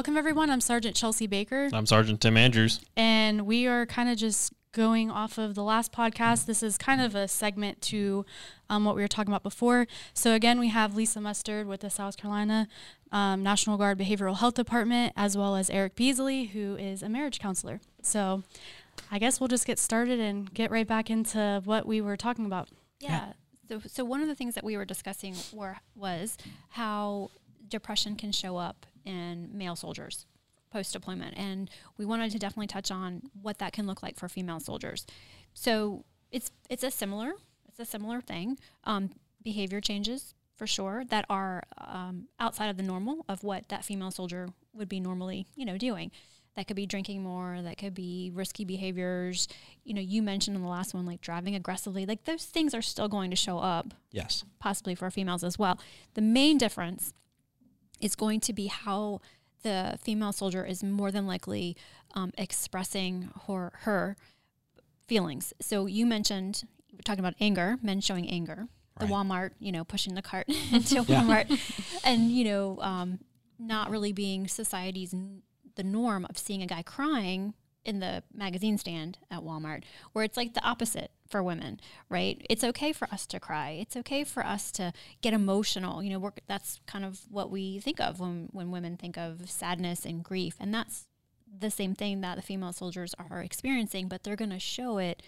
welcome everyone. I'm Sergeant Chelsea Baker, I'm Sergeant Tim Andrews. and we are kind of just going off of the last podcast. This is kind of a segment to um, what we were talking about before. So again, we have Lisa Mustard with the South Carolina um, National Guard Behavioral Health Department, as well as Eric Beasley, who is a marriage counselor. So I guess we'll just get started and get right back into what we were talking about. Yeah. So, so one of the things that we were discussing were was how depression can show up in male soldiers post deployment, and we wanted to definitely touch on what that can look like for female soldiers. So it's it's a similar it's a similar thing. Um, behavior changes for sure that are um, outside of the normal of what that female soldier would be normally you know doing. That could be drinking more. That could be risky behaviors. You know, you mentioned in the last one, like driving aggressively. Like those things are still going to show up, Yes. possibly for females as well. The main difference is going to be how the female soldier is more than likely um, expressing her her feelings. So you mentioned were talking about anger, men showing anger. The Walmart, you know, pushing the cart into Walmart, and you know, um, not really being society's n- the norm of seeing a guy crying in the magazine stand at Walmart, where it's like the opposite for women, right? It's okay for us to cry. It's okay for us to get emotional. You know, we're, that's kind of what we think of when when women think of sadness and grief, and that's the same thing that the female soldiers are experiencing, but they're going to show it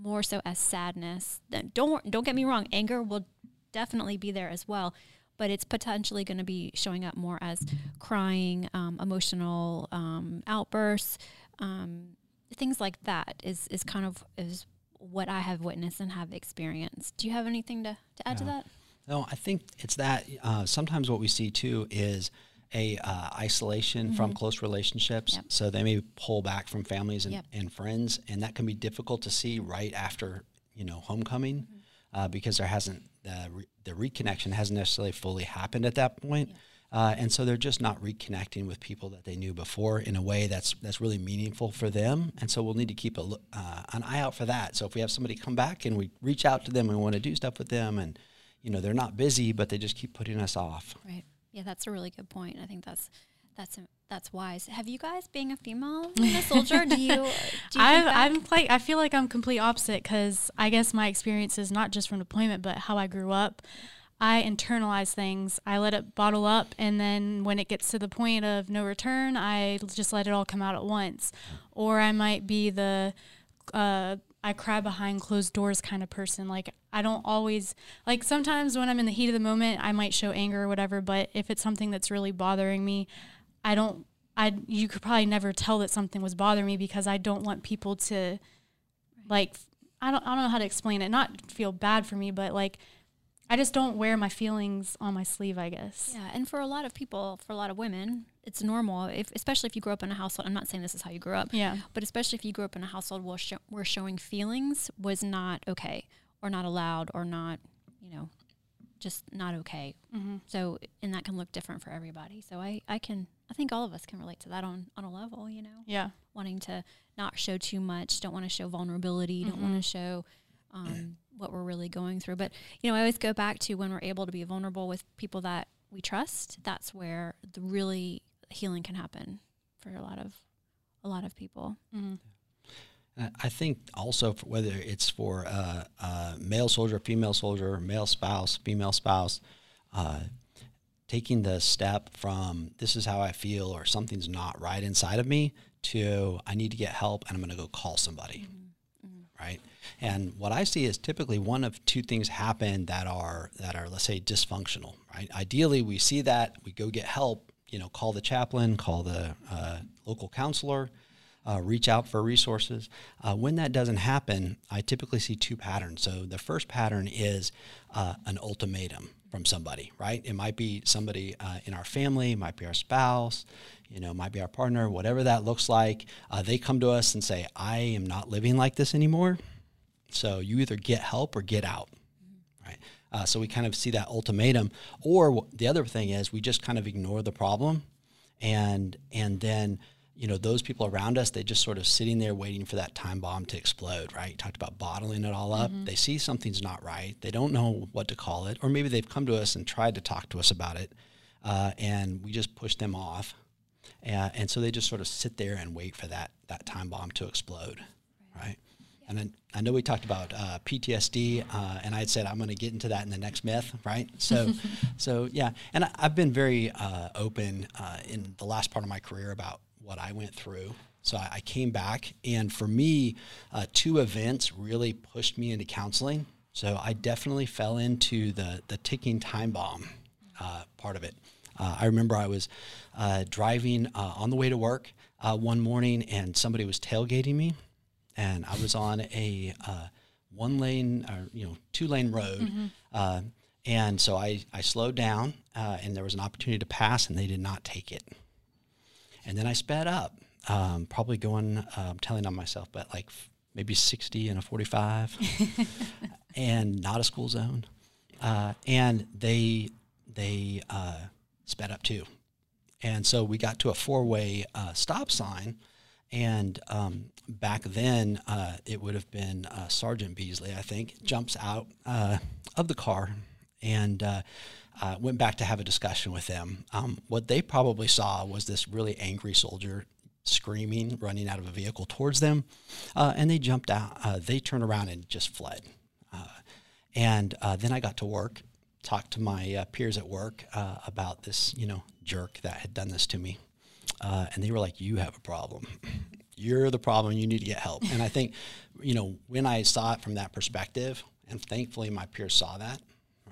more so as sadness. Don't don't get me wrong, anger will definitely be there as well, but it's potentially going to be showing up more as crying, um, emotional um, outbursts, um, things like that. Is is kind of is what I have witnessed and have experienced. Do you have anything to, to add to that? No, I think it's that. Uh, sometimes what we see too is a uh, isolation from close relationships. Yep. So they may pull back from families and, Yep. and friends, and that can be difficult to see right after you know homecoming, uh, because there hasn't the re- the reconnection hasn't necessarily fully happened at that point. Uh, and so they're just not reconnecting with people that they knew before in a way that's that's really meaningful for them. And so we'll need to keep a, uh, an eye out for that. So if we have somebody come back and we reach out to them and want to do stuff with them, and you know they're not busy, but they just keep putting us off. Right. Yeah, that's a really good point. I think that's that's that's wise. Have you guys, being a female a soldier, do you? Do you I, I'm like I feel like I'm complete opposite because I guess my experience is not just from deployment, but how I grew up. I internalize things. I let it bottle up, and then when it gets to the point of no return, I just let it all come out at once. Or I might be the uh, I cry behind closed doors kind of person. Like I don't always like sometimes when I'm in the heat of the moment, I might show anger or whatever. But if it's something that's really bothering me, I don't. I you could probably never tell that something was bothering me because I don't want people to like I don't I don't know how to explain it. Not feel bad for me, but like I just don't wear my feelings on my sleeve. I guess. Yeah, and for a lot of people, for a lot of women, it's normal. If especially if you grew up in a household, I'm not saying this is how you grew up, Yeah. but especially if you grew up in a household where, show, where showing feelings was not okay, or not allowed, or not, you know, just not okay. Mm-hmm. So, and that can look different for everybody. So I, I can, I think all of us can relate to that on on a level, you know, Yeah. wanting to not show too much, don't want to show vulnerability, don't want to show. Um, what we're really going through, but you know, I always go back to when we're able to be vulnerable with people that we trust. That's where the really healing can happen for a lot of a lot of people. Mm-hmm. Uh, I think also for whether it's for uh, uh, male soldier, female soldier, male spouse, female spouse, uh, taking the step from this is how I feel or something's not right inside of me to I need to get help and I'm going to go call somebody. Right. And what I see is typically one of two things happen that are that are let's say dysfunctional. Right. Ideally, we see that we go get help. You know, call the chaplain, call the uh, local counselor, uh, reach out for resources. Uh, when that doesn't happen, I typically see two patterns. So the first pattern is uh, an ultimatum from somebody, right? It might be somebody uh, in our family, might be our spouse, you know, might be our partner, whatever that looks like. Uh, they come to us and say, I am not living like this anymore. So you either get help or get out, right? Uh, so we kind of see that ultimatum. Or the other thing is we just kind of ignore the problem, and and then you know those people around us they just sort of sitting there waiting for that time bomb to explode. Right? You talked about bottling it all up. They see something's not right. They don't know what to call it, or maybe they've come to us and tried to talk to us about it, uh, and we just push them off. and, and so they just sort of sit there and wait for that that time bomb to explode, right? right? And then I know we talked about uh, PTSD, uh, and I had said I'm going to get into that in the next myth, right? So, so yeah, and I, have been very uh, open uh, in the last part of my career about what I went through. So I, I came back, and for me, uh, two events really pushed me into counseling. So I definitely fell into the the ticking time bomb uh, part of it. I remember I was driving on the way to work one morning, and somebody was tailgating me and I was on a uh, one lane or you know two lane road, mm-hmm. uh, and so I I slowed down, uh, and there was an opportunity to pass, and they did not take it. And then I sped up, um, probably going, I'm um, telling on myself, but like maybe 60 and a 45, and not a school zone, uh, and they they uh, sped up too, and so we got to a four way uh, stop sign. And um, back then, uh, it would have been uh, Sergeant Beasley, I think, jumps out uh, of the car and uh, uh, went back to have a discussion with them. Um, what they probably saw was this really angry soldier screaming, running out of a vehicle towards them, uh, and they jumped out. they turned around and just fled. and then I got to work, talked to my peers at work about this, you know, jerk that had done this to me. Uh, and they were like, "You have a problem. You're the problem. You need to get help." And I think, you know, when I saw it from that perspective, and thankfully my peers saw that,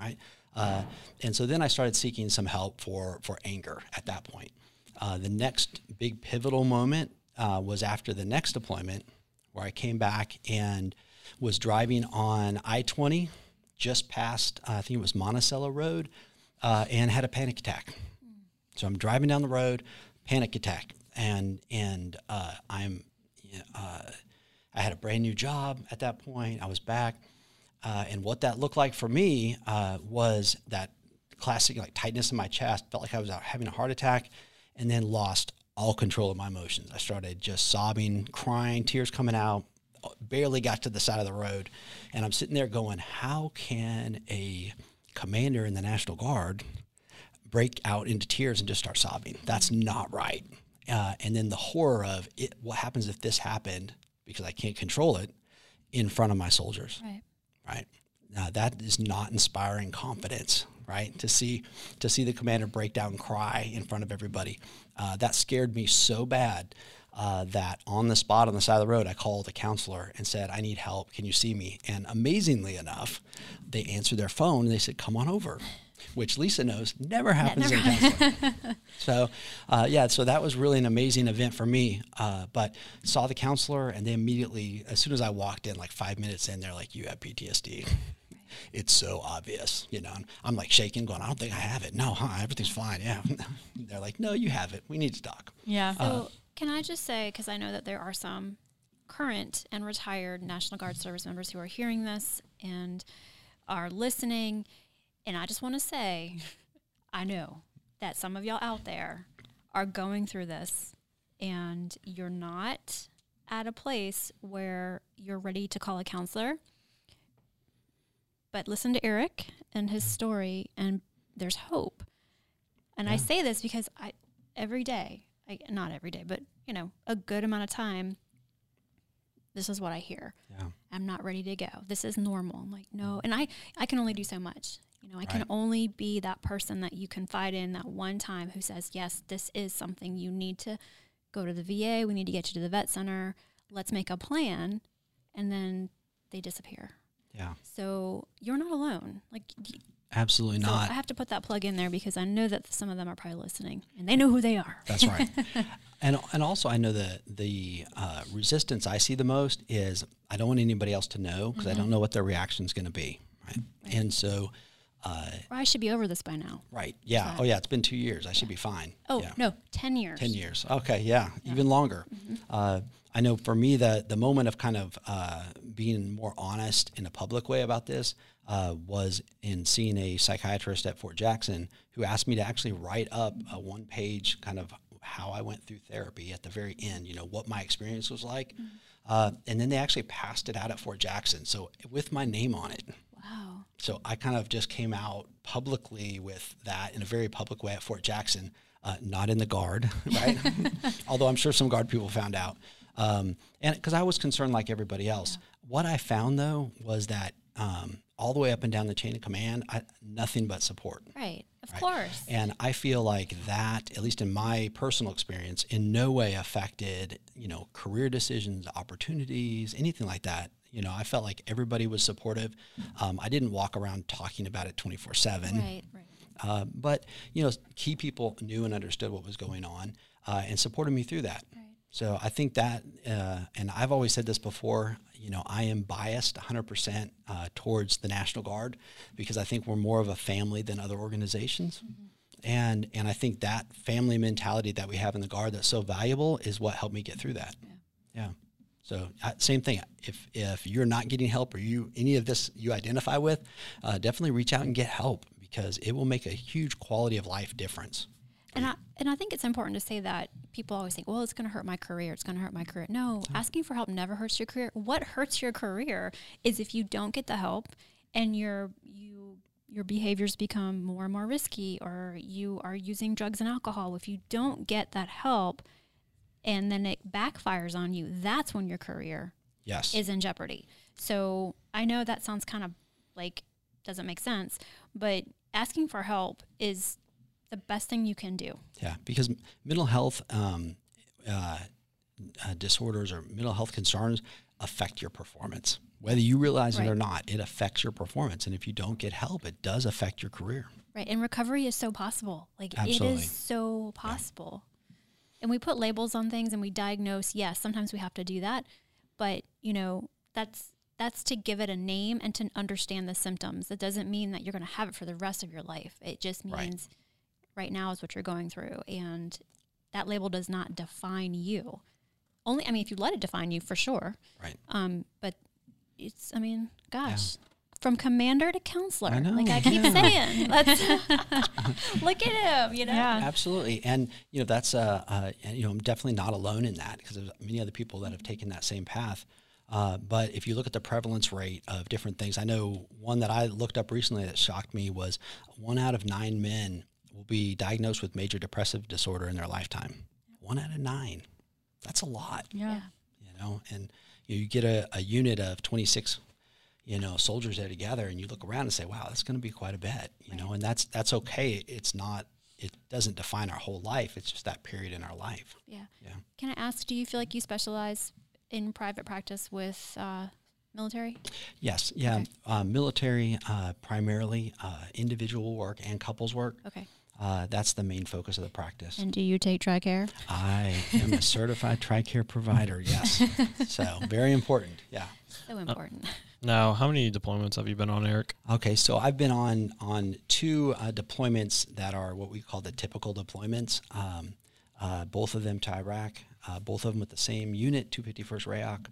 right? Uh, and so then I started seeking some help for for anger at that point. Uh, the next big pivotal moment uh, was after the next deployment, where I came back and was driving on I twenty, just past uh, I think it was Monticello Road, uh, and had a panic attack. So I'm driving down the road, panic attack, and and uh, I'm I had a brand new job at that point. I was back, uh, and what that looked like for me uh, was that classic like tightness in my chest. Felt like I was having a heart attack, and then lost all control of my emotions. I started just sobbing, crying, tears coming out. Barely got to the side of the road, and I'm sitting there going, "How can a commander in the National Guard break out into tears and just start sobbing. That's not right. Uh, and then the horror of it, what happens if this happened because I can't control it in front of my soldiers. Right. Right. Now that is not inspiring confidence. Right. To see to see the commander break down and cry in front of everybody, uh, that scared me so bad. Uh, that on the spot on the side of the road, I called a counselor and said, I need help. Can you see me? And amazingly enough, they answered their phone and they said, Come on over which Lisa knows never happens never in counseling. so, uh, yeah, so that was really an amazing event for me. Uh, but saw the counselor, and they immediately, as soon as I walked in, like five minutes in, they're like, "You have PTSD." It's so obvious, you know. I'm like shaking, going, "I don't think I have it." No, huh? Everything's fine. Yeah. they're like, "No, you have it. We need to talk." Yeah. So, uh, can I just say, because I know that there are some current and retired National Guard service members who are hearing this and are listening and I just want to say, I know that some of y'all out there are going through this and you're not at a place where you're ready to call a counselor. But listen to Eric and his story, and there's hope. And yeah. I say this because I every day, I, not every day, but you know, a good amount of time, this is what I hear. Yeah. I'm not ready to go. This is normal. I'm like, no, and I I can only do so much. You know, I right. can only be that person that you confide in that one time who says, yes, this is something you need to go to the VA. We need to get you to the vet center. Let's make a plan. And then they disappear. Yeah. So you're not alone. Like, absolutely so not. I have to put that plug in there because I know that some of them are probably listening and they know who they are. That's right. and and also I know that the uh, resistance I see the most is I don't want anybody else to know because mm-hmm. I don't know what their reaction is going to be. Right? right. And so uh, well, I should be over this by now. Right. Yeah. Oh, yeah. It's been two years. I should be fine. Oh yeah. no, ten years. Ten years. Okay. Yeah. yeah. Even longer. Mm-hmm. Uh, I know for me the the moment of kind of uh, being more honest in a public way about this uh, was in seeing a psychiatrist at Fort Jackson who asked me to actually write up a one page kind of how I went through therapy at the very end. You know what my experience was like. Mm-hmm. Uh, and then they actually passed it out at Fort Jackson, so with my name on it. So I kind of just came out publicly with that in a very public way at Fort Jackson. uh, not in the guard, right? Although I'm sure some guard people found out. Um, and because I was concerned like everybody else. Yeah. What I found though was that um, all the way up and down the chain of command, I, nothing but support. Right, of right? course. And I feel like that, at least in my personal experience, in no way affected, you know, career decisions, opportunities, anything like that. You know, I felt like everybody was supportive. Um, I didn't walk around talking about it 24 7. Right, right. Uh, but, you know, key people knew and understood what was going on uh, and supported me through that. Right. So I think that, uh, and I've always said this before, you know, I am biased 100% uh, towards the National Guard because I think we're more of a family than other organizations. Mm-hmm. And, and I think that family mentality that we have in the Guard that's so valuable is what helped me get through that. Yeah. yeah. So uh, same thing. If if you're not getting help or you any of this you identify with, uh, definitely reach out and get help because it will make a huge quality of life difference. And I and I think it's important to say that people always think, well, it's going to hurt my career. It's going to hurt my career. No, asking for help never hurts your career. What hurts your career is if you don't get the help and your you your behaviors become more and more risky or you are using drugs and alcohol. If you don't get that help and then it backfires on you, that's when your career yes. is in jeopardy. So I know that sounds kind of like doesn't make sense, but asking for help is the best thing you can do. Yeah, because mental health um, uh, uh, disorders or mental health concerns affect your performance. Whether you realize right. it or not, it affects your performance. And if you don't get help, it does affect your career. Right. And recovery is so possible. Like Absolutely. it is so possible. And we put labels on things and we diagnose. Yes, sometimes we have to do that. But, you know, that's that's to give it a name and to understand the symptoms. That doesn't mean that you're going to have it for the rest of your life. It just means right right now is what you're going through. And that label does not define you. Only, I mean, if you let it define you, for sure. Right. Um, but it's, I mean, gosh, yeah. From commander to counselor. I know, like I keep saying, let's look at him. You know. Yeah. Absolutely, and you know that's uh, uh you know I'm definitely not alone in that because there's many other people that have taken that same path. Uh, but if you look at the prevalence rate of different things, I know one that I looked up recently that shocked me was one out of nine men will be diagnosed with major depressive disorder in their lifetime. One out of nine. That's a lot. Yeah. You know, and you get a, a unit of 26 you know soldiers there together and you look around and say wow that's going to be quite a bit you right. know and that's that's okay it's not it doesn't define our whole life it's just that period in our life yeah yeah can i ask do you feel like you specialize in private practice with uh, military yes yeah okay. uh, military uh, primarily uh, individual work and couples work okay uh, that's the main focus of the practice. And do you take TRICARE? I am a certified TRICARE provider, yes. so very important, yeah. So important. Uh, now, how many deployments have you been on, Eric? Okay, so I've been on on two uh, deployments that are what we call the typical deployments. Um, uh, both of them to Iraq, uh, both of them with the same unit, 251st RAOC.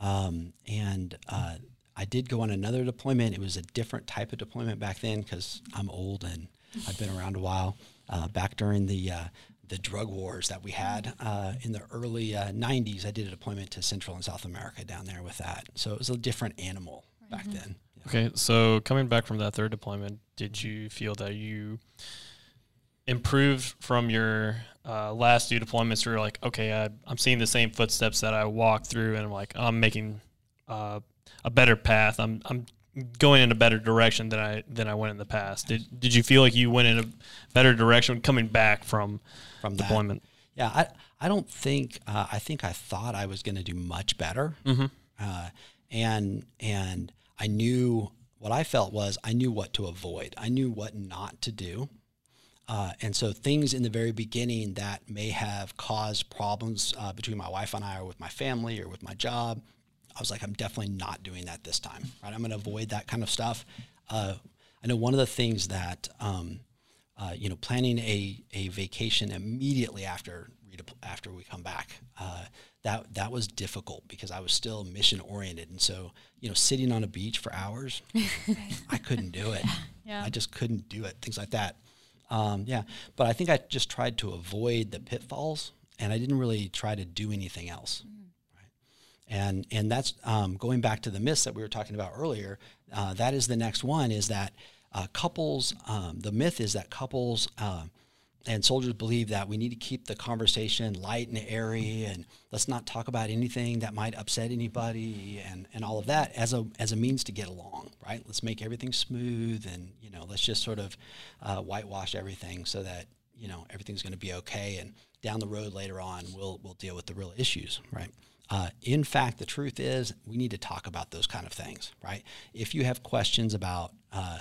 Um, and uh, I did go on another deployment. It was a different type of deployment back then because I'm old and I've been around a while. Uh, back during the uh, the drug wars that we had uh, in the early 90s, uh, I did a deployment to Central and South America down there with that. So it was a different animal back mm-hmm. then. Yeah. Okay, so coming back from that third deployment, did you feel that you improved from your uh, last two deployments? Where you're like, okay, I, am seeing the same footsteps that I walked through, and I'm like, I'm making uh, a better path. I'm I'm going in a better direction than I than I went in the past. Did did you feel like you went in a better direction coming back from from deployment? Yeah, I I don't think uh, I think I thought I was going to do much better, mm-hmm. uh, and and I knew what I felt was I knew what to avoid. I knew what not to do. Uh, and so things in the very beginning that may have caused problems uh, between my wife and I, or with my family, or with my job, I was like, I'm definitely not doing that this time. Right? I'm going to avoid that kind of stuff. Uh, I know one of the things that um, uh, you know, planning a, a vacation immediately after after we come back, uh, that that was difficult because I was still mission oriented, and so you know, sitting on a beach for hours, I couldn't do it. Yeah. I just couldn't do it. Things like that. Um, yeah, but I think I just tried to avoid the pitfalls, and I didn't really try to do anything else. Mm-hmm. And, and that's um, going back to the myths that we were talking about earlier. Uh, that is the next one is that uh, couples, um, the myth is that couples uh, and soldiers believe that we need to keep the conversation light and airy and let's not talk about anything that might upset anybody and, and all of that as a as a means to get along right let's make everything smooth and you know let's just sort of uh, whitewash everything so that you know everything's going to be okay and down the road later on we'll we'll deal with the real issues right uh, in fact the truth is we need to talk about those kind of things right if you have questions about uh,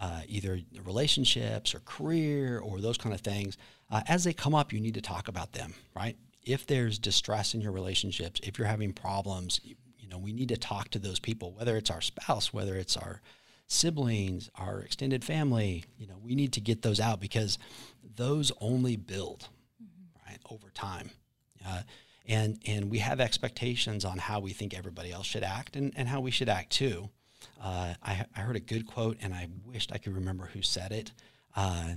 uh, either relationships or career or those kind of things, uh, as they come up, you need to talk about them, right? If there's distress in your relationships, if you're having problems, you, you know, we need to talk to those people, whether it's our spouse, whether it's our siblings, our extended family, you know, we need to get those out because those only build, mm-hmm. right, over time. And, and we have expectations on how we think everybody else should act and, and how we should act too. Uh, I, I, heard a good quote, and I wished I could remember who said it. Uh,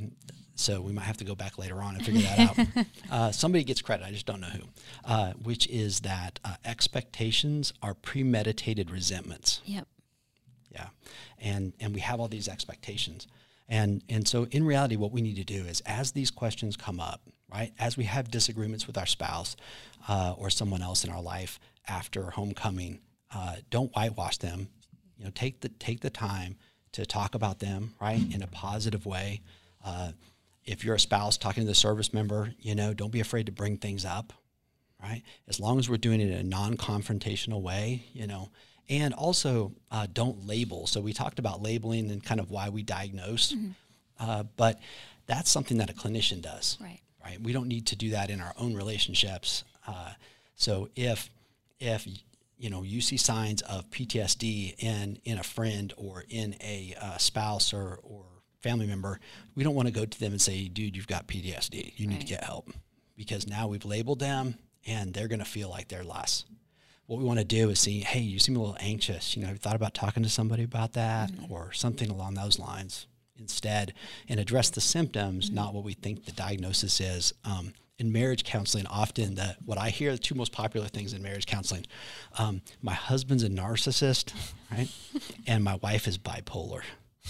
so we might have to go back later on and figure that out. Uh, somebody gets credit, I just don't know who, uh, which is that uh, expectations are premeditated resentments. Yep. Yeah, and and we have all these expectations, and and so in reality, what we need to do is as these questions come up, right, as we have disagreements with our spouse uh, or someone else in our life after homecoming, don't whitewash them you know, take the take the time to talk about them, right, in a positive way. Uh, if you're a spouse talking to the service member, you know, don't be afraid to bring things up, right? As long as we're doing it in a non-confrontational way, you know, and also uh, don't label. So we talked about labeling and kind of why we diagnose, mm-hmm. uh, but that's something that a clinician does, right? Right. We don't need to do that in our own relationships. Uh, so if if you know you see signs of PTSD in in a friend or in a uh, spouse or or family member, we don't want to go to them and say, "Dude, you've got PTSD. You need right. to get help," because now we've labeled them and they're going to feel like they're less. What we want to do is see, "Hey, you seem a little anxious. You know, have you thought about talking to somebody about that mm-hmm. or something along those lines?" Instead, and address the symptoms, mm-hmm. not what we think the diagnosis is. Um, in marriage counseling, often the what I hear the two most popular things in marriage counseling, um, my husband's a narcissist, right, and my wife is bipolar.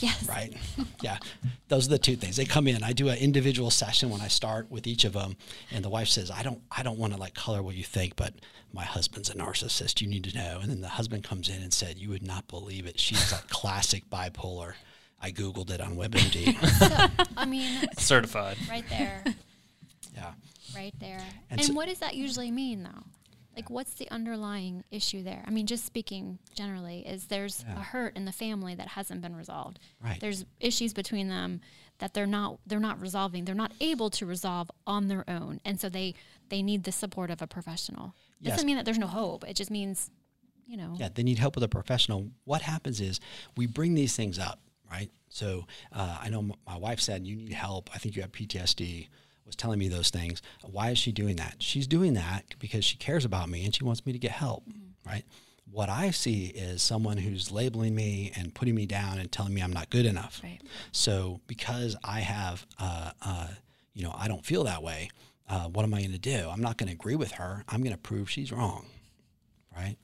Yes. Right. Yeah. Those are the two things. They come in. I do an individual session when I start with each of them, and the wife says, "I don't, I don't want to like color what you think, but my husband's a narcissist. You need to know." And then the husband comes in and said, "You would not believe it. She's like classic bipolar." I googled it on WebMD. so, I mean, certified. Right there. Yeah right there. And, and so, what does that usually mean, though? Like, what's the underlying issue there? I mean, just speaking generally, is there's yeah. a hurt in the family that hasn't been resolved. Right. There's issues between them that they're not they're not resolving. They're not able to resolve on their own, and so they they need the support of a professional. Yes. Doesn't mean that there's no hope. It just means, you know. Yeah, they need help with a professional. What happens is we bring these things up, right? So uh, I know m- my wife said you need help. I think you have PTSD was telling me those things. Why is she doing that? She's doing that because she cares about me and she wants me to get help, mm-hmm. right? What I see is someone who's labeling me and putting me down and telling me I'm not good enough. Right. So because I have, uh, uh, you know, I don't feel that way. Uh, what am I going to do? I'm not going to agree with her. I'm going to prove she's wrong, right?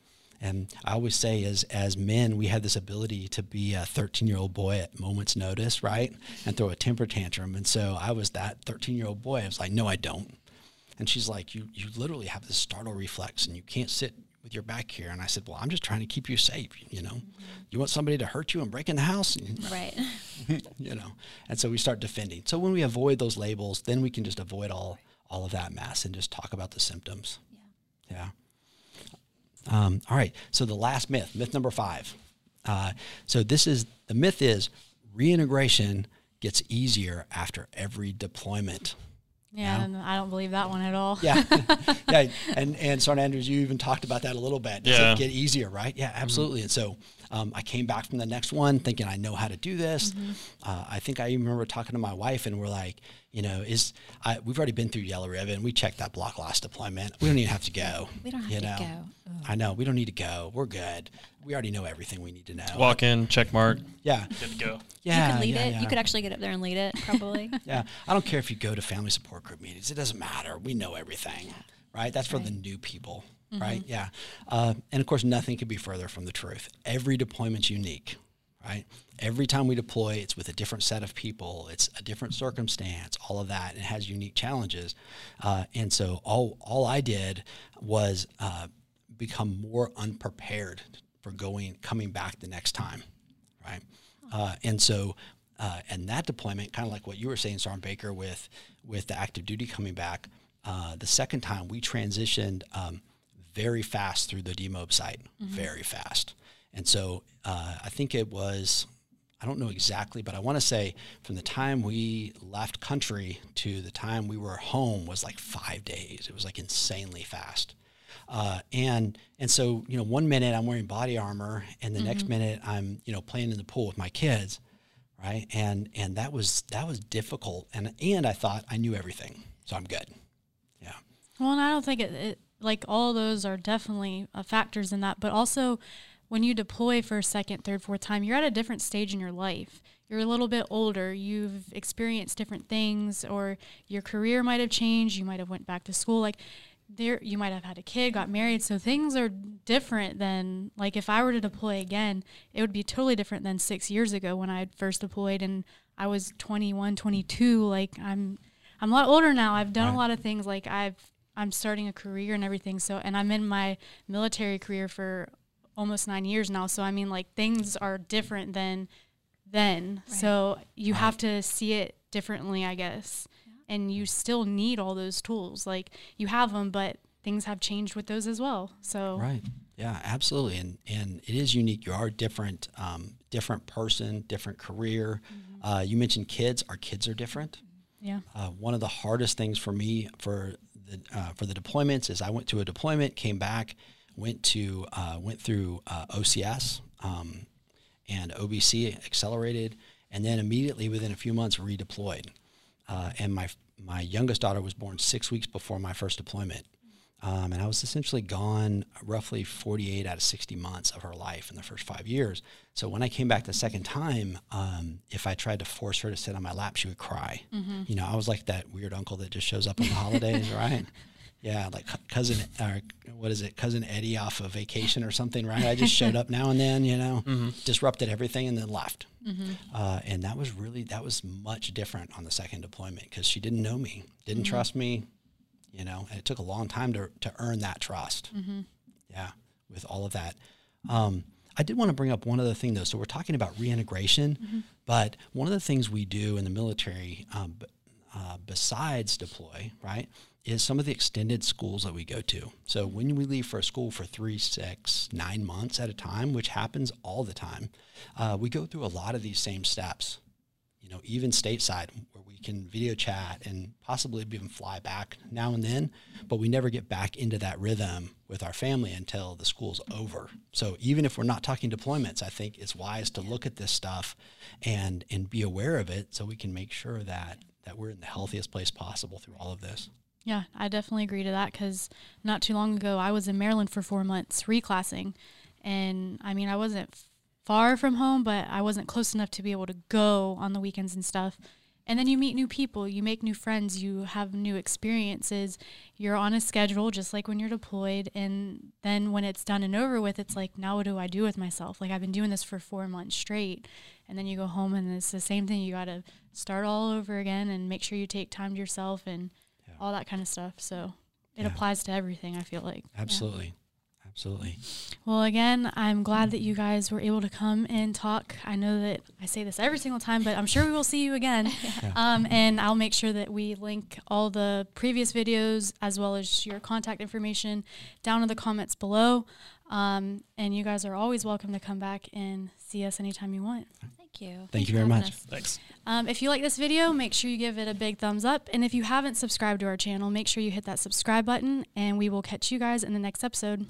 And I always say, as as men, we have this ability to be a 13 year old boy at moment's notice, right, and throw a temper tantrum. And so I was that 13 year old boy. I was like, no, I don't. And she's like, you you literally have this startle reflex, and you can't sit with your back here. And I said, well, I'm just trying to keep you safe. You know, you want somebody to hurt you and break in the house, right? you know. And so we start defending. So when we avoid those labels, then we can just avoid all all of that mess and just talk about the symptoms. Yeah. Yeah. Um, all right. So the last myth, myth number five. Uh, so this is the myth is reintegration gets easier after every deployment. Yeah, I don't believe that one at all. yeah, yeah, and and Sergeant Andrews, you even talked about that a little bit. Does yeah. it get easier, right? Yeah, absolutely. Mm-hmm. And so um, I came back from the next one thinking I know how to do this. Mm-hmm. Uh, I think I remember talking to my wife and we're like, you know, is I, we've already been through Yellow Ribbon. We checked that block loss deployment. We don't even have to go. We don't have you to know? go. Ugh. I know we don't need to go. We're good. We already know everything we need to know. Walk in, check mark. Yeah. Good to go. Yeah. You could lead yeah, it. Yeah. You could actually get up there and lead it, probably. yeah. I don't care if you go to family support group meetings. It doesn't matter. We know everything. Right. That's for right. the new people. Mm-hmm. Right. Yeah. Uh, and of course, nothing could be further from the truth. Every deployment's unique right? Every time we deploy, it's with a different set of people. It's a different circumstance. All of that. It has unique challenges, uh, and so all all I did was uh, become more unprepared for going coming back the next time, right? Uh, and so. Uh, and that deployment, kind of like what you were saying, Sergeant Baker, with with the active duty coming back, uh, the second time we transitioned um, very fast through the demob site, mm-hmm. very fast. And so uh, I think it was, I don't know exactly, but I want to say from the time we left country to the time we were home was like five days. It was like insanely fast. Uh, and and so you know one minute I'm wearing body armor and the mm-hmm. next minute I'm you know playing in the pool with my kids, right? And and that was that was difficult. And and I thought I knew everything, so I'm good. Yeah. Well, and I don't think it, it like all those are definitely uh, factors in that, but also when you deploy for a second, third, fourth time, you're at a different stage in your life. You're a little bit older. You've experienced different things, or your career might have changed. You might have went back to school. Like there, you might have had a kid, got married. So things are different than like if I were to deploy again, it would be totally different than six years ago when I first deployed and I was 21, 22. Like I'm, I'm a lot older now. I've done right. a lot of things. Like I've I'm starting a career and everything. So, and I'm in my military career for almost nine years now. So, I mean, like things are different than then. Right. So, you right. have to see it differently, I guess. Yeah. And you still need all those tools. Like you have them, but things have changed with those as well. So, right. Yeah, absolutely. And, and it is unique. You are different, um, different person, different career. Mm-hmm. Uh, you mentioned kids. Our kids are different. Yeah. Uh, one of the hardest things for me for the, uh, for the deployments is I went to a deployment, came back, went to uh, went through uh, OCS um, and OBC accelerated, and then immediately within a few months redeployed. Uh, and my my youngest daughter was born six weeks before my first deployment. Um, and I was essentially gone roughly 48 out of 60 months of her life in the first five years. So when I came back the second time, um, if I tried to force her to sit on my lap, she would cry. Mm-hmm. You know, I was like that weird uncle that just shows up on the holidays, right? Yeah, like cousin, or what is it, cousin Eddie off of vacation or something, right? I just showed up now and then, you know, mm-hmm. disrupted everything and then left. Mm-hmm. Uh, and that was really that was much different on the second deployment because she didn't know me, didn't mm-hmm. trust me, you know, and it took a long time to, to earn that trust. Mm-hmm. Yeah, with all of that. Um, I did want to bring up one other thing though. So we're talking about reintegration, mm-hmm. but one of the things we do in the military, um, uh, besides deploy, right, is some of the extended schools that we go to. So when we leave for a school for three, six, nine months at a time, which happens all the time, uh, we go through a lot of these same steps. You know, even stateside, where we can video chat and possibly even fly back now and then, but we never get back into that rhythm with our family until the school's over. So even if we're not talking deployments, I think it's wise to look at this stuff and and be aware of it so we can make sure that that we're in the healthiest place possible through all of this. Yeah, I definitely agree to that because not too long ago I was in Maryland for four months reclassing, and I mean I wasn't far from home, but I wasn't close enough to be able to go on the weekends and stuff. And then you meet new people, you make new friends, you have new experiences. You're on a schedule just like when you're deployed. And then when it's done and over with, it's like, now what do I do with myself? Like, I've been doing this for four months straight. And then you go home and it's the same thing. You got to start all over again and make sure you take time to yourself and yeah. all that kind of stuff. So it yeah. applies to everything, I feel like. Absolutely. Yeah. Absolutely. Well, again, I'm glad that you guys were able to come and talk. I know that I say this every single time, but I'm sure we will see you again. yeah. um, and I'll make sure that we link all the previous videos as well as your contact information down in the comments below. Um, and you guys are always welcome to come back and see us anytime you want. Thank you. Thank, Thank you very much. Us. Thanks. Um, if you like this video, make sure you give it a big thumbs up. And if you haven't subscribed to our channel, make sure you hit that subscribe button, and we will catch you guys in the next episode.